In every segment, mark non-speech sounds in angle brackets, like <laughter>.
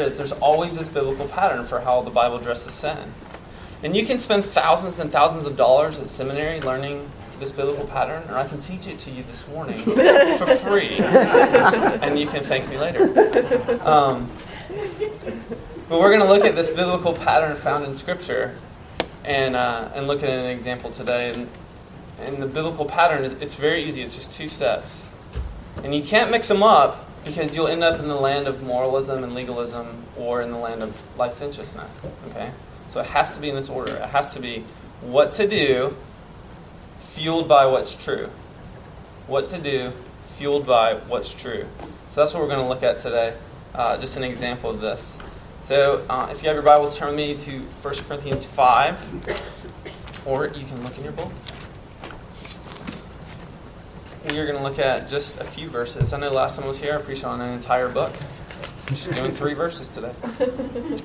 it is, there's always this biblical pattern for how the Bible addresses sin. And you can spend thousands and thousands of dollars at seminary learning this biblical pattern, or I can teach it to you this morning for free, <laughs> and you can thank me later. Um, but we're going to look at this biblical pattern found in Scripture, and uh, and look at an example today. And, and the biblical pattern is it's very easy. It's just two steps, and you can't mix them up because you'll end up in the land of moralism and legalism, or in the land of licentiousness. Okay, so it has to be in this order. It has to be what to do fueled by what's true. What to do, fueled by what's true. So that's what we're going to look at today. Uh, just an example of this. So uh, if you have your Bibles, turn me to 1 Corinthians 5, or you can look in your book. We are going to look at just a few verses. I know last time I was here, I preached on an entire book. I'm just doing three verses today. <laughs>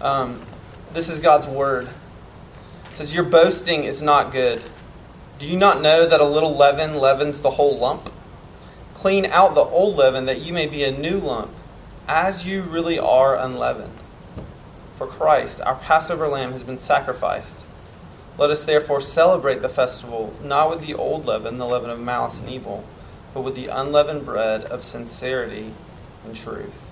Um, this is God's Word. It says, Your boasting is not good. Do you not know that a little leaven leavens the whole lump? Clean out the old leaven that you may be a new lump, as you really are unleavened. For Christ, our Passover lamb, has been sacrificed. Let us therefore celebrate the festival, not with the old leaven, the leaven of malice and evil, but with the unleavened bread of sincerity and truth.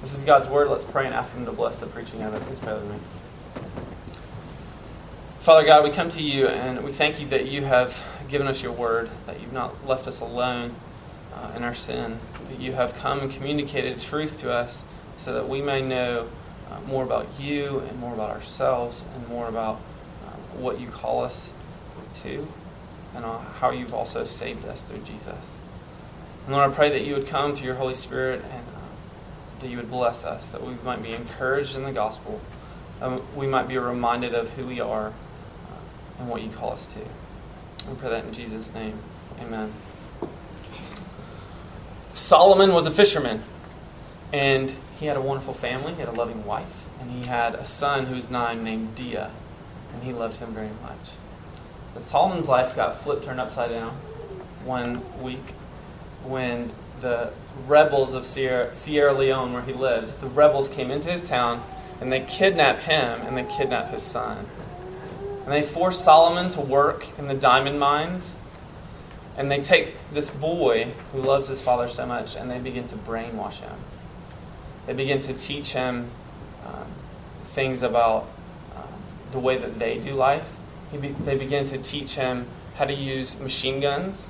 This is God's word. Let's pray and ask Him to bless the preaching of it. Please pray with me. Father God, we come to you and we thank you that you have given us your word, that you've not left us alone uh, in our sin, that you have come and communicated truth to us so that we may know uh, more about you and more about ourselves and more about what you call us to and uh, how you've also saved us through Jesus. And Lord, I pray that you would come through your Holy Spirit and uh, that you would bless us, that we might be encouraged in the gospel, um, we might be reminded of who we are and what you call us to. We pray that in Jesus' name. Amen. Solomon was a fisherman, and he had a wonderful family. He had a loving wife, and he had a son who was nine named Dia, and he loved him very much. But Solomon's life got flipped, turned upside down one week when the rebels of Sierra, Sierra Leone, where he lived, the rebels came into his town and they kidnapped him and they kidnapped his son. And they force Solomon to work in the diamond mines. And they take this boy who loves his father so much and they begin to brainwash him. They begin to teach him um, things about the way that they do life. Be, they begin to teach him how to use machine guns.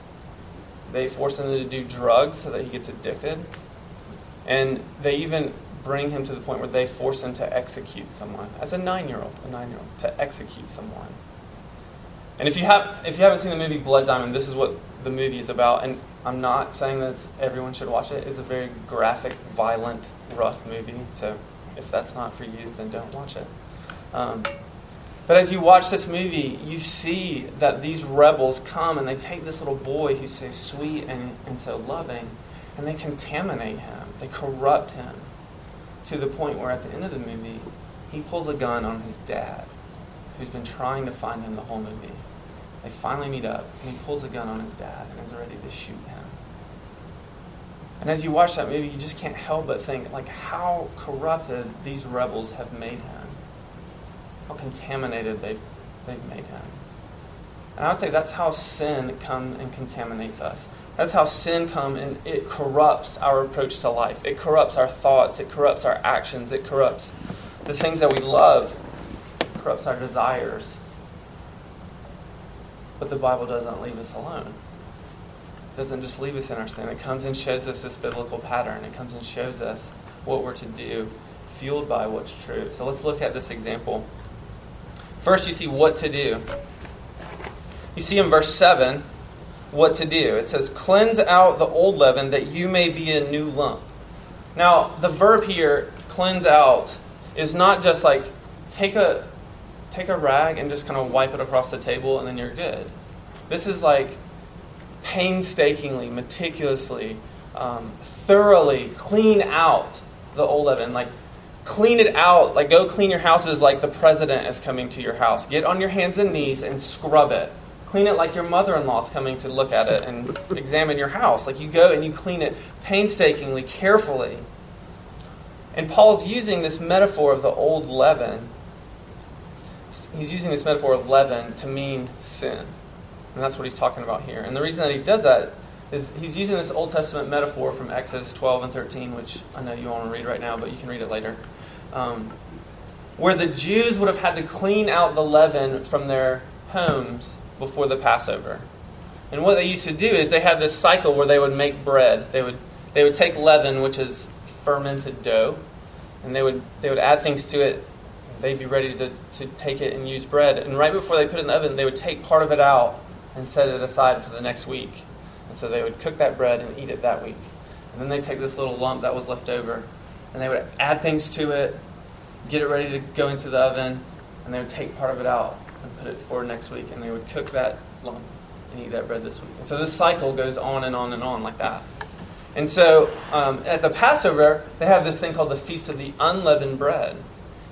They force him to do drugs so that he gets addicted. And they even bring him to the point where they force him to execute someone as a nine-year-old, a nine-year-old to execute someone. And if you have if you haven't seen the movie Blood Diamond, this is what the movie is about. And I'm not saying that everyone should watch it. It's a very graphic, violent, rough movie. So if that's not for you, then don't watch it. Um, but as you watch this movie, you see that these rebels come and they take this little boy who's so sweet and, and so loving, and they contaminate him. They corrupt him to the point where at the end of the movie, he pulls a gun on his dad, who's been trying to find him the whole movie. They finally meet up, and he pulls a gun on his dad and is ready to shoot him. And as you watch that movie, you just can't help but think, like, how corrupted these rebels have made him. How contaminated they've, they've made him. And I would say that's how sin comes and contaminates us. That's how sin comes and it corrupts our approach to life. It corrupts our thoughts. It corrupts our actions. It corrupts the things that we love. It corrupts our desires. But the Bible doesn't leave us alone. It doesn't just leave us in our sin. It comes and shows us this biblical pattern. It comes and shows us what we're to do, fueled by what's true. So let's look at this example. First, you see what to do. You see in verse 7 what to do. It says, Cleanse out the old leaven that you may be a new lump. Now, the verb here, cleanse out, is not just like take a take a rag and just kind of wipe it across the table and then you're good. This is like painstakingly, meticulously, um, thoroughly clean out the old leaven. Like clean it out. Like go clean your houses like the president is coming to your house. Get on your hands and knees and scrub it. Clean it like your mother in law is coming to look at it and examine your house. Like you go and you clean it painstakingly, carefully. And Paul's using this metaphor of the old leaven. He's using this metaphor of leaven to mean sin. And that's what he's talking about here. And the reason that he does that is he's using this Old Testament metaphor from Exodus 12 and 13, which I know you want to read right now, but you can read it later. Um, where the Jews would have had to clean out the leaven from their homes before the Passover. And what they used to do is they had this cycle where they would make bread. They would, they would take leaven, which is fermented dough, and they would, they would add things to it. They'd be ready to, to take it and use bread. And right before they put it in the oven, they would take part of it out and set it aside for the next week. And so they would cook that bread and eat it that week. And then they'd take this little lump that was left over, and they would add things to it, get it ready to go into the oven, and they would take part of it out and put it for next week, and they would cook that lump and eat that bread this week. And so this cycle goes on and on and on like that. And so um, at the Passover, they have this thing called the Feast of the Unleavened Bread.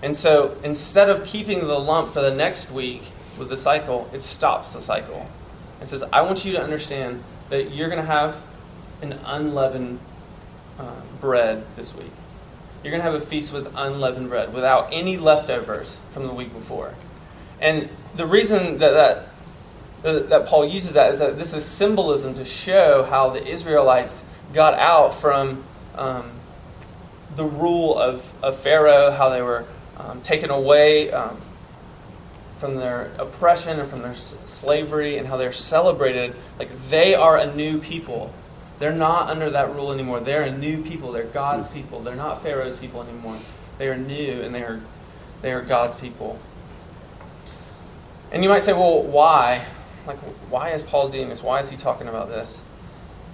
And so instead of keeping the lump for the next week with the cycle, it stops the cycle. and says, I want you to understand that you're going to have an unleavened uh, bread this week. You're going to have a feast with unleavened bread without any leftovers from the week before. And the reason that, that that Paul uses that is that this is symbolism to show how the Israelites got out from um, the rule of, of Pharaoh, how they were um, taken away um, from their oppression and from their slavery, and how they're celebrated. Like they are a new people. They're not under that rule anymore. They're a new people. They're God's people. They're not Pharaoh's people anymore. They are new and they are, they are God's people. And you might say, well, why? Like, why is Paul doing this? Why is he talking about this?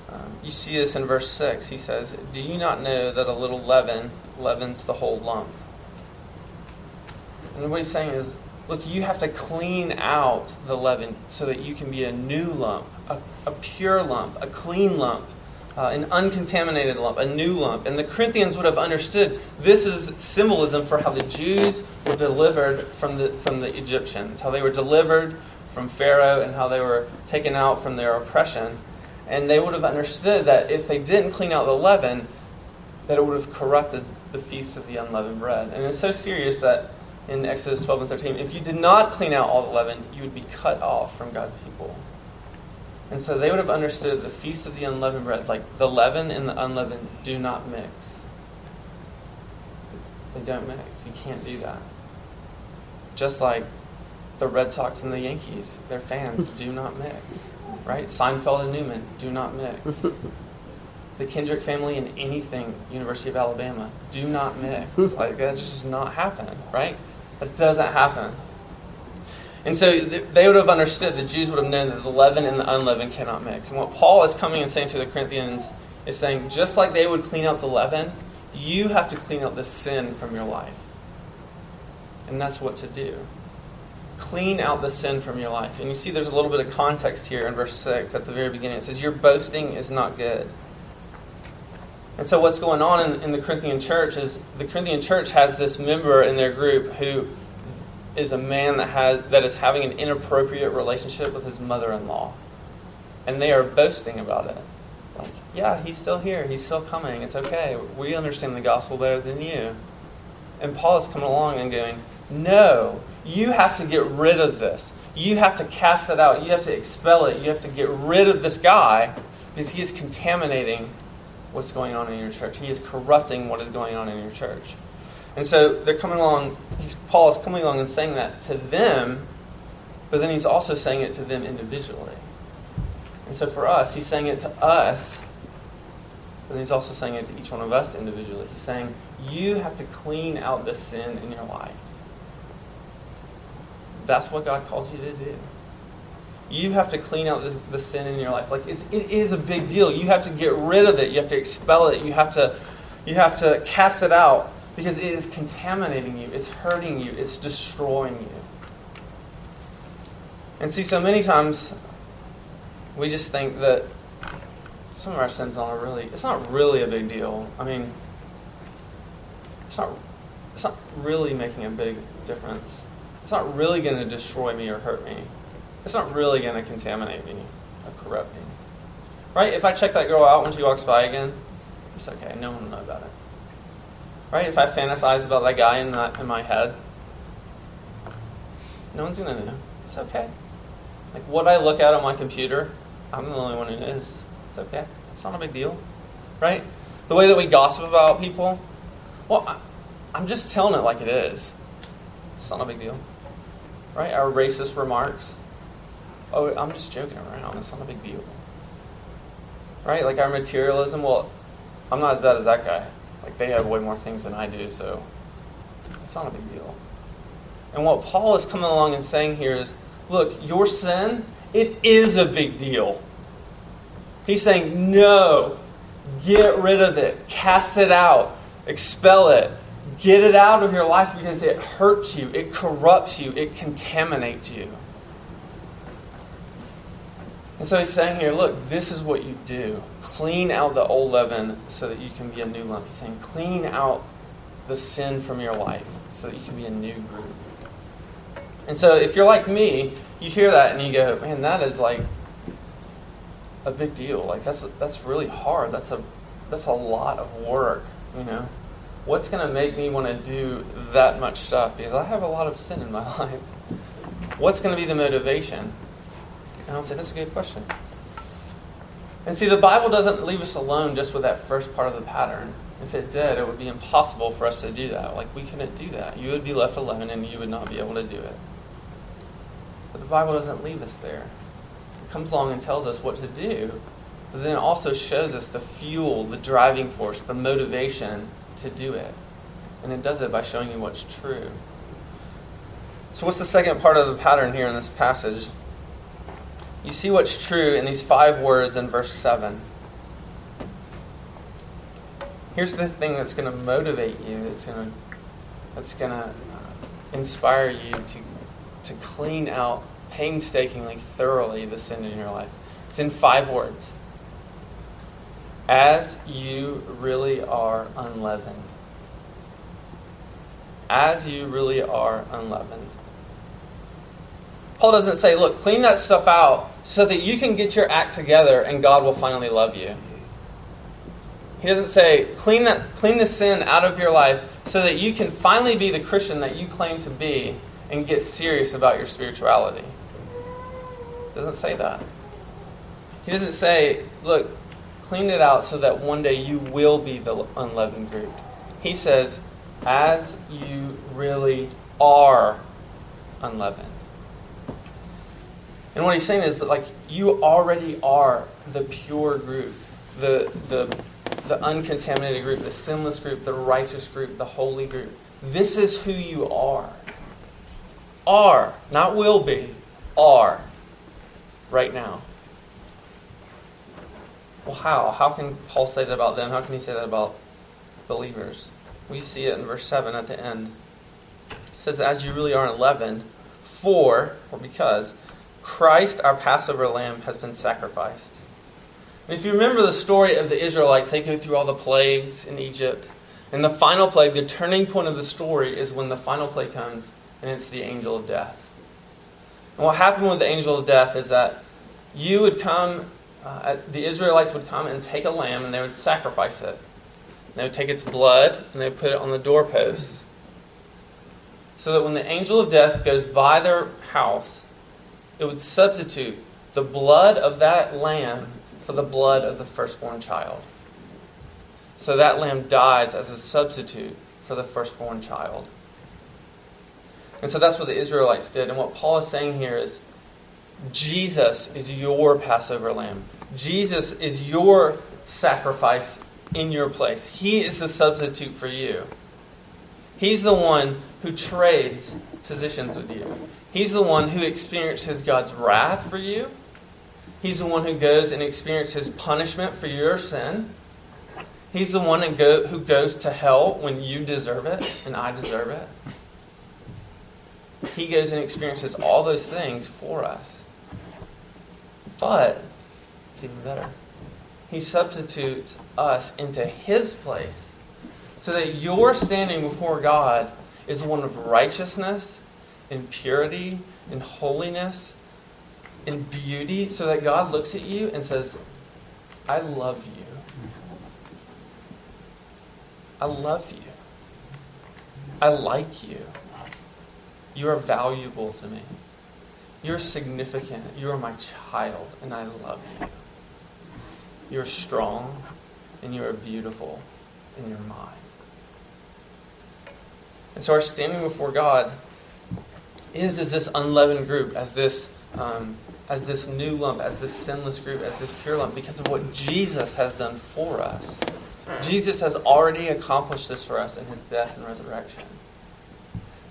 Um, you see this in verse 6. He says, Do you not know that a little leaven leavens the whole lump? And what he's saying is, look, you have to clean out the leaven so that you can be a new lump, a, a pure lump, a clean lump, uh, an uncontaminated lump, a new lump. And the Corinthians would have understood this is symbolism for how the Jews were delivered from the, from the Egyptians, how they were delivered from Pharaoh, and how they were taken out from their oppression. And they would have understood that if they didn't clean out the leaven, that it would have corrupted the feast of the unleavened bread. And it's so serious that in Exodus 12 and 13, if you did not clean out all the leaven, you would be cut off from God's people. And so they would have understood the feast of the unleavened bread, like the leaven and the unleavened do not mix. They don't mix. You can't do that. Just like the Red Sox and the Yankees, their fans do not mix. Right? Seinfeld and Newman do not mix. <laughs> the Kendrick family and anything University of Alabama do not mix. Like that just does not happen, right? That doesn't happen. And so they would have understood, the Jews would have known that the leaven and the unleavened cannot mix. And what Paul is coming and saying to the Corinthians is saying, just like they would clean out the leaven, you have to clean out the sin from your life. And that's what to do. Clean out the sin from your life. And you see there's a little bit of context here in verse 6 at the very beginning. It says, Your boasting is not good. And so what's going on in, in, the Corinthian church is the Corinthian church has this member in their group who is a man that has that is having an inappropriate relationship with his mother-in-law. And they are boasting about it. Like, yeah, he's still here. He's still coming. It's okay. We understand the gospel better than you. And Paul is coming along and going, no, you have to get rid of this. You have to cast it out. You have to expel it. You have to get rid of this guy because he is contaminating what's going on in your church. He is corrupting what is going on in your church. And so they're coming along, Paul is coming along and saying that to them, but then he's also saying it to them individually. And so for us, he's saying it to us, but he's also saying it to each one of us individually. He's saying, you have to clean out the sin in your life. That's what God calls you to do you have to clean out this, the sin in your life. Like it, it is a big deal. You have to get rid of it. You have to expel it. You have to, you have to cast it out because it is contaminating you. It's hurting you. It's destroying you. And see, so many times we just think that some of our sins aren't really. It's not really a big deal. I mean, it's not. It's not really making a big difference. It's not really going to destroy me or hurt me it's not really going to contaminate me or corrupt me. Right? If I check that girl out when she walks by again, it's okay. No one will know about it. Right? If I fantasize about that guy in, that, in my head, no one's going to know. It's okay. Like what I look at on my computer, I'm the only one who knows. It's okay. It's not a big deal. Right? The way that we gossip about people, well, I'm just telling it like it is. It's not a big deal. Right? Our racist remarks. Oh, I'm just joking around. It's not a big deal. Right? Like our materialism, well, I'm not as bad as that guy. Like they have way more things than I do, so it's not a big deal. And what Paul is coming along and saying here is look, your sin, it is a big deal. He's saying, no, get rid of it, cast it out, expel it, get it out of your life because it hurts you, it corrupts you, it contaminates you. And so he's saying here, look, this is what you do. Clean out the old leaven so that you can be a new lump. He's saying, clean out the sin from your life so that you can be a new group. And so if you're like me, you hear that and you go, man, that is like a big deal. Like that's that's really hard. That's a that's a lot of work, you know. What's going to make me want to do that much stuff because I have a lot of sin in my <laughs> life. What's going to be the motivation? And I'll say that's a good question. And see, the Bible doesn't leave us alone just with that first part of the pattern. If it did, it would be impossible for us to do that. Like, we couldn't do that. You would be left alone and you would not be able to do it. But the Bible doesn't leave us there. It comes along and tells us what to do, but then it also shows us the fuel, the driving force, the motivation to do it. And it does it by showing you what's true. So, what's the second part of the pattern here in this passage? You see what's true in these five words in verse 7. Here's the thing that's going to motivate you, that's going to, that's going to uh, inspire you to to clean out painstakingly, thoroughly the sin in your life. It's in five words. As you really are unleavened. As you really are unleavened. Paul doesn't say, look, clean that stuff out so that you can get your act together and God will finally love you. He doesn't say, clean, that, clean the sin out of your life so that you can finally be the Christian that you claim to be and get serious about your spirituality. It doesn't say that. He doesn't say, look, clean it out so that one day you will be the unleavened group. He says, as you really are unleavened. And what he's saying is that like you already are the pure group, the the the uncontaminated group, the sinless group, the righteous group, the holy group. This is who you are are, not will be, are right now. Well, how? How can Paul say that about them? How can he say that about believers? We see it in verse 7 at the end. It says, As you really are unleavened, for, or because, Christ, our Passover lamb, has been sacrificed. If you remember the story of the Israelites, they go through all the plagues in Egypt. And the final plague, the turning point of the story, is when the final plague comes and it's the angel of death. And what happened with the angel of death is that you would come, uh, the Israelites would come and take a lamb and they would sacrifice it. They would take its blood and they would put it on the doorpost. So that when the angel of death goes by their house, it would substitute the blood of that lamb for the blood of the firstborn child. So that lamb dies as a substitute for the firstborn child. And so that's what the Israelites did. And what Paul is saying here is Jesus is your Passover lamb. Jesus is your sacrifice in your place. He is the substitute for you. He's the one who trades positions with you. He's the one who experiences God's wrath for you. He's the one who goes and experiences punishment for your sin. He's the one who goes to hell when you deserve it and I deserve it. He goes and experiences all those things for us. But it's even better. He substitutes us into His place so that your standing before God is one of righteousness and purity in holiness in beauty, so that God looks at you and says, I love you. I love you. I like you. You are valuable to me. You're significant. You are my child, and I love you. You're strong, and you are beautiful, and you're mine. And so our standing before God is as this unleavened group, as this um, as this new lump, as this sinless group, as this pure lump, because of what Jesus has done for us. Jesus has already accomplished this for us in his death and resurrection.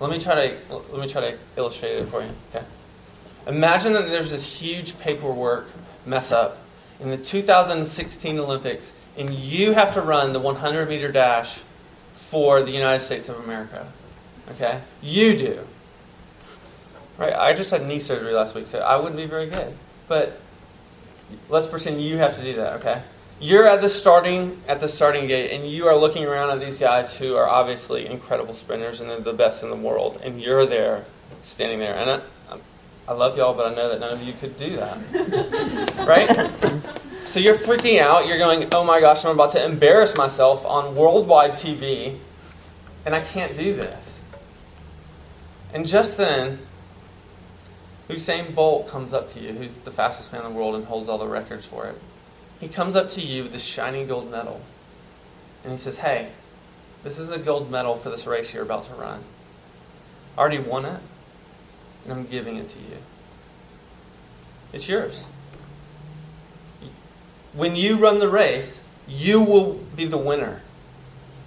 Let me try to let me try to illustrate it for you. Okay. Imagine that there's this huge paperwork mess up in the 2016 Olympics, and you have to run the 100 meter dash for the United States of America. Okay? You do. Right? I just had knee surgery last week, so I wouldn't be very good. But let's pretend you have to do that, okay? You're at the starting at the starting gate and you are looking around at these guys who are obviously incredible sprinters and they're the best in the world and you're there standing there and I, I love y'all but I know that none of you could do that. <laughs> right? So you're freaking out, you're going, "Oh my gosh, I'm about to embarrass myself on worldwide TV and I can't do this." And just then Usain Bolt comes up to you, who's the fastest man in the world and holds all the records for it. He comes up to you with this shiny gold medal. And he says, Hey, this is a gold medal for this race you're about to run. I already won it, and I'm giving it to you. It's yours. When you run the race, you will be the winner.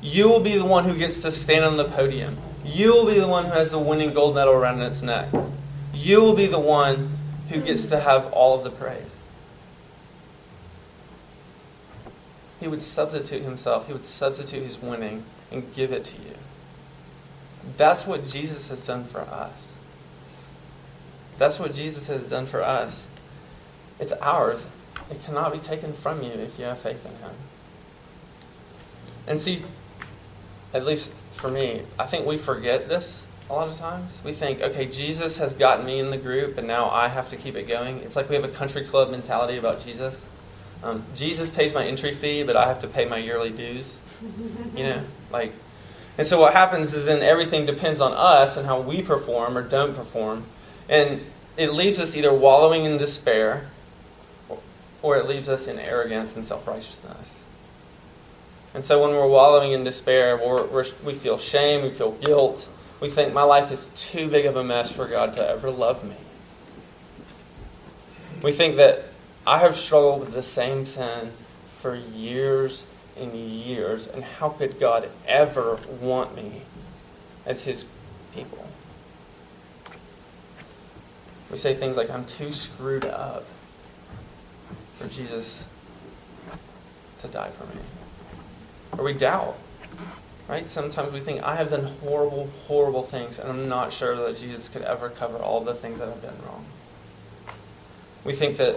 You will be the one who gets to stand on the podium. You will be the one who has the winning gold medal around its neck. You will be the one who gets to have all of the praise. He would substitute himself, he would substitute his winning and give it to you. That's what Jesus has done for us. That's what Jesus has done for us. It's ours. It cannot be taken from you if you have faith in him. And see, at least for me, I think we forget this a lot of times. We think, okay, Jesus has gotten me in the group, and now I have to keep it going. It's like we have a country club mentality about Jesus. Um, Jesus pays my entry fee, but I have to pay my yearly dues. <laughs> You know, like, and so what happens is then everything depends on us and how we perform or don't perform, and it leaves us either wallowing in despair, or, it leaves us in arrogance and self righteousness. And so when we're wallowing in despair, we're, we're, we feel shame, we feel guilt, we think my life is too big of a mess for God to ever love me. We think that I have struggled with the same sin for years and years, and how could God ever want me as His people? We say things like, I'm too screwed up for Jesus to die for me. Or we doubt. Right? Sometimes we think, I have done horrible, horrible things, and I'm not sure that Jesus could ever cover all the things that I've done wrong. We think that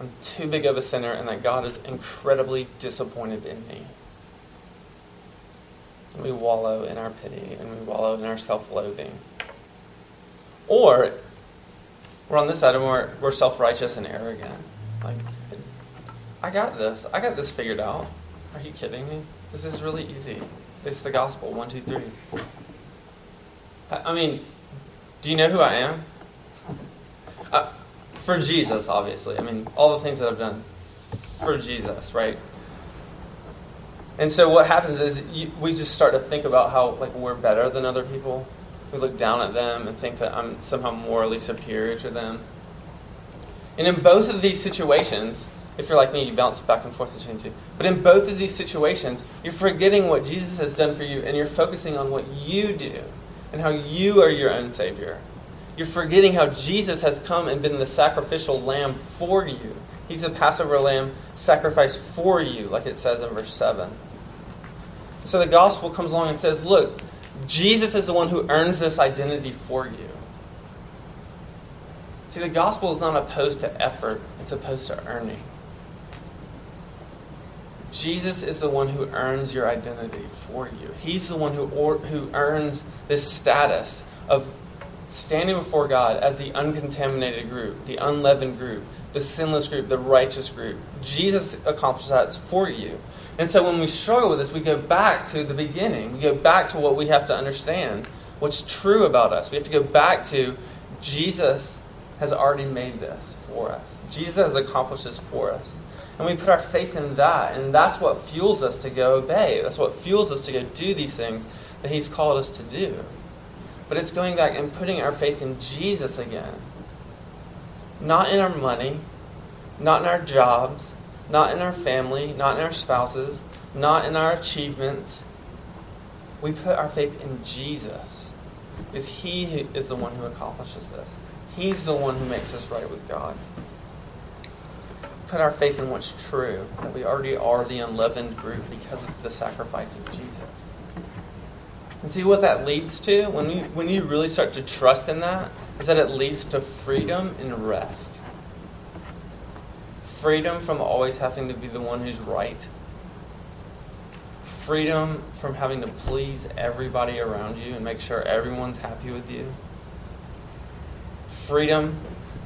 I'm too big of a sinner and that God is incredibly disappointed in me. And we wallow in our pity and we wallow in our self loathing. Or we're on this side and we're, we're self righteous and arrogant. Like, I got this. I got this figured out. Are you kidding me? This is really easy. It's the gospel. One, two, three. I mean, do you know who I am? Uh, for Jesus, obviously. I mean, all the things that I've done for Jesus, right? And so what happens is you, we just start to think about how like we're better than other people. We look down at them and think that I'm somehow morally superior to them. And in both of these situations, if you're like me, you bounce back and forth between two. But in both of these situations, you're forgetting what Jesus has done for you and you're focusing on what you do and how you are your own Savior. You're forgetting how Jesus has come and been the sacrificial lamb for you. He's the Passover lamb sacrificed for you, like it says in verse 7. So the gospel comes along and says, look, Jesus is the one who earns this identity for you. See, the gospel is not opposed to effort, it's opposed to earning. Jesus is the one who earns your identity for you. He's the one who, or, who earns this status of standing before God as the uncontaminated group, the unleavened group, the sinless group, the righteous group. Jesus accomplishes that for you. And so when we struggle with this, we go back to the beginning. We go back to what we have to understand, what's true about us. We have to go back to Jesus has already made this for us. Jesus has accomplished this for us. And we put our faith in that, and that's what fuels us to go obey. That's what fuels us to go do these things that He's called us to do. But it's going back and putting our faith in Jesus again. Not in our money, not in our jobs, not in our family, not in our spouses, not in our achievements. We put our faith in Jesus. Is He is the one who accomplishes this. He's the one who makes us right with God. Put our faith in what's true, that we already are the unleavened group because of the sacrifice of Jesus. And see what that leads to? When you, when you really start to trust in that, is that it leads to freedom and rest. Freedom from always having to be the one who's right. Freedom from having to please everybody around you and make sure everyone's happy with you. Freedom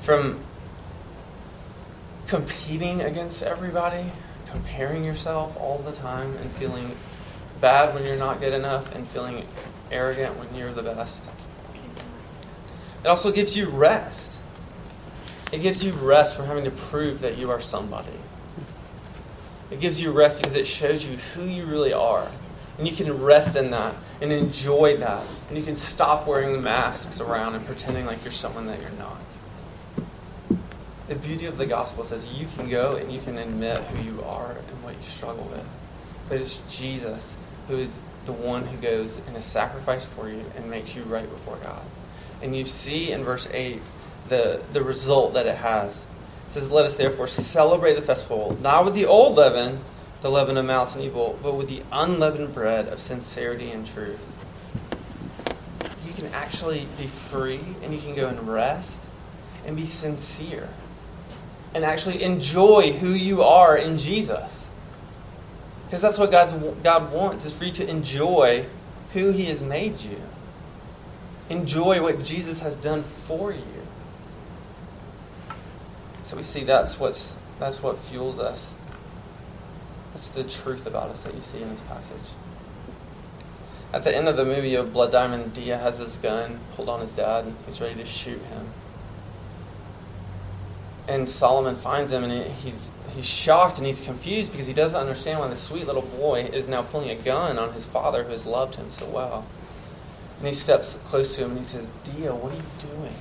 from competing against everybody, comparing yourself all the time and feeling bad when you're not good enough and feeling arrogant when you're the best. It also gives you rest. It gives you rest from having to prove that you are somebody. It gives you rest because it shows you who you really are. And you can rest in that and enjoy that. And you can stop wearing masks around and pretending like you're someone that you're not. The beauty of the gospel says you can go and you can admit who you are and what you struggle with. But it's Jesus who is the one who goes and is sacrificed for you and makes you right before God. And you see in verse 8 the, the result that it has. It says, Let us therefore celebrate the festival, not with the old leaven, the leaven of malice and evil, but with the unleavened bread of sincerity and truth. You can actually be free and you can go and rest and be sincere and actually enjoy who you are in Jesus. Because that's what God's, God wants, is for you to enjoy who He has made you. Enjoy what Jesus has done for you. So we see that's what's that's what fuels us. That's the truth about us that you see in this passage. At the end of the movie of Blood Diamond, Dia has his gun pulled on his dad and he's ready to shoot him and Solomon finds him, and he's he's shocked and he's confused because he doesn't understand why the sweet little boy is now pulling a gun on his father who has loved him so well. And he steps close to him and he says, Dia, what are you doing?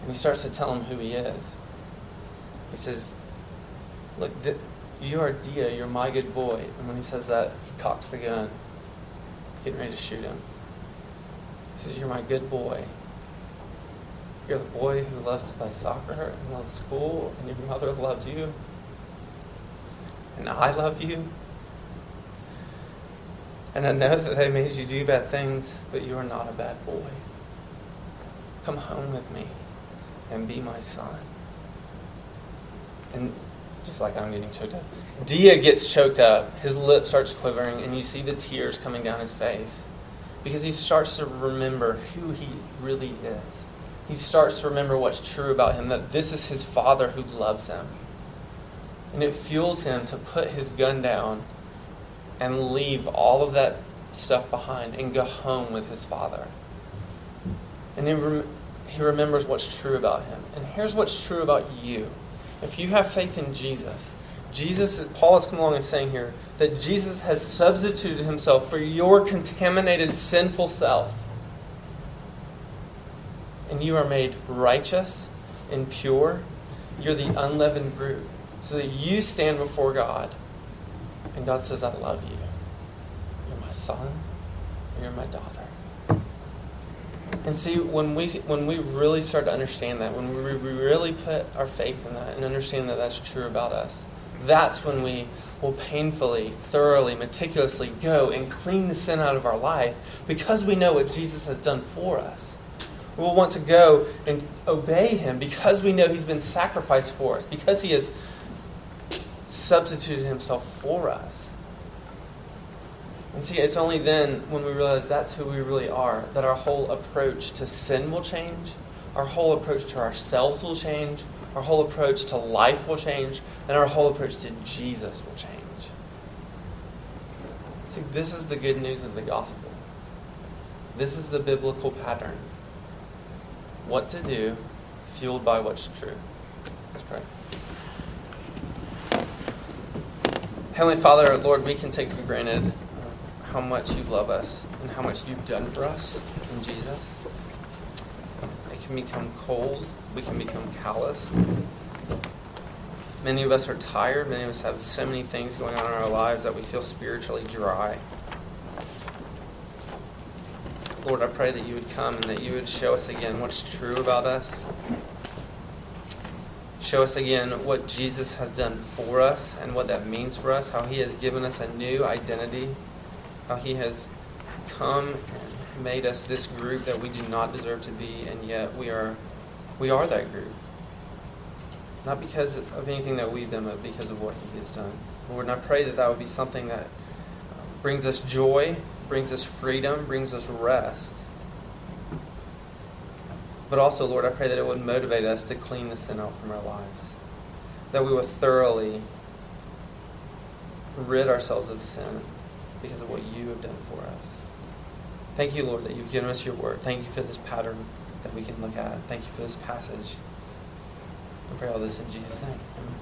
And he starts to tell him who he is. He says, Look, th- you are Dia, you're my good boy. And when he says that, he cocks the gun, getting ready to shoot him. He says, You're my good boy. You're the boy who loves to play soccer and loves school, and your mother loves you. And I love you. And I know that they made you do bad things, but you are not a bad boy. Come home with me and be my son. And just like I'm getting choked up, Dia gets choked up. His lip starts quivering, and you see the tears coming down his face because he starts to remember who he really is he starts to remember what's true about him that this is his father who loves him. And it fuels him to put his gun down and leave all of that stuff behind and go home with his father. And he, rem- he remembers what's true about him. And here's what's true about you. If you have faith in Jesus, Jesus, Paul has come along and saying here that Jesus has substituted himself for your contaminated, sinful self and you are made righteous and pure, you're the unleavened group. So that you stand before God and God says, I love you. You're my son, you're my daughter. And see, when we, when we really start to understand that, when we really put our faith in that and understand that that's true about us, that's when we will painfully, thoroughly, meticulously go and clean the sin out of our life because we know what Jesus has done for us. We'll want to go and obey him because we know he's been sacrificed for us, because he has substituted himself for us. And see, it's only then when we realize that's who we really are that our whole approach to sin will change, our whole approach to ourselves will change, our whole approach to life will change, and our whole approach to Jesus will change. See, this is the good news of the gospel. This is the biblical pattern. What to do, fueled by what's true. Let's pray. Heavenly Father, Lord, we can take for granted uh, how much you love us and how much you've done for us in Jesus. It can become cold, we can become calloused. Many of us are tired. Many of us have so many things going on in our lives that we feel spiritually dry. Lord, I pray that you would come and that you would show us again what's true about us. Show us again what Jesus has done for us and what that means for us, how he has given us a new identity, how he has come and made us this group that we do not deserve to be, and yet we are we are that group. Not because of anything that we've done, but because of what He has done. Lord, and I pray that that would be something that brings us joy, brings us freedom, brings us rest. But also, Lord, I pray that it would motivate us to clean the sin out from our lives. That we would thoroughly rid ourselves of sin because of what you have done for us. Thank you, Lord, that you've given us your word. Thank you for this pattern that we can look at. Thank you for this passage. I pray all this in Jesus' name. Amen.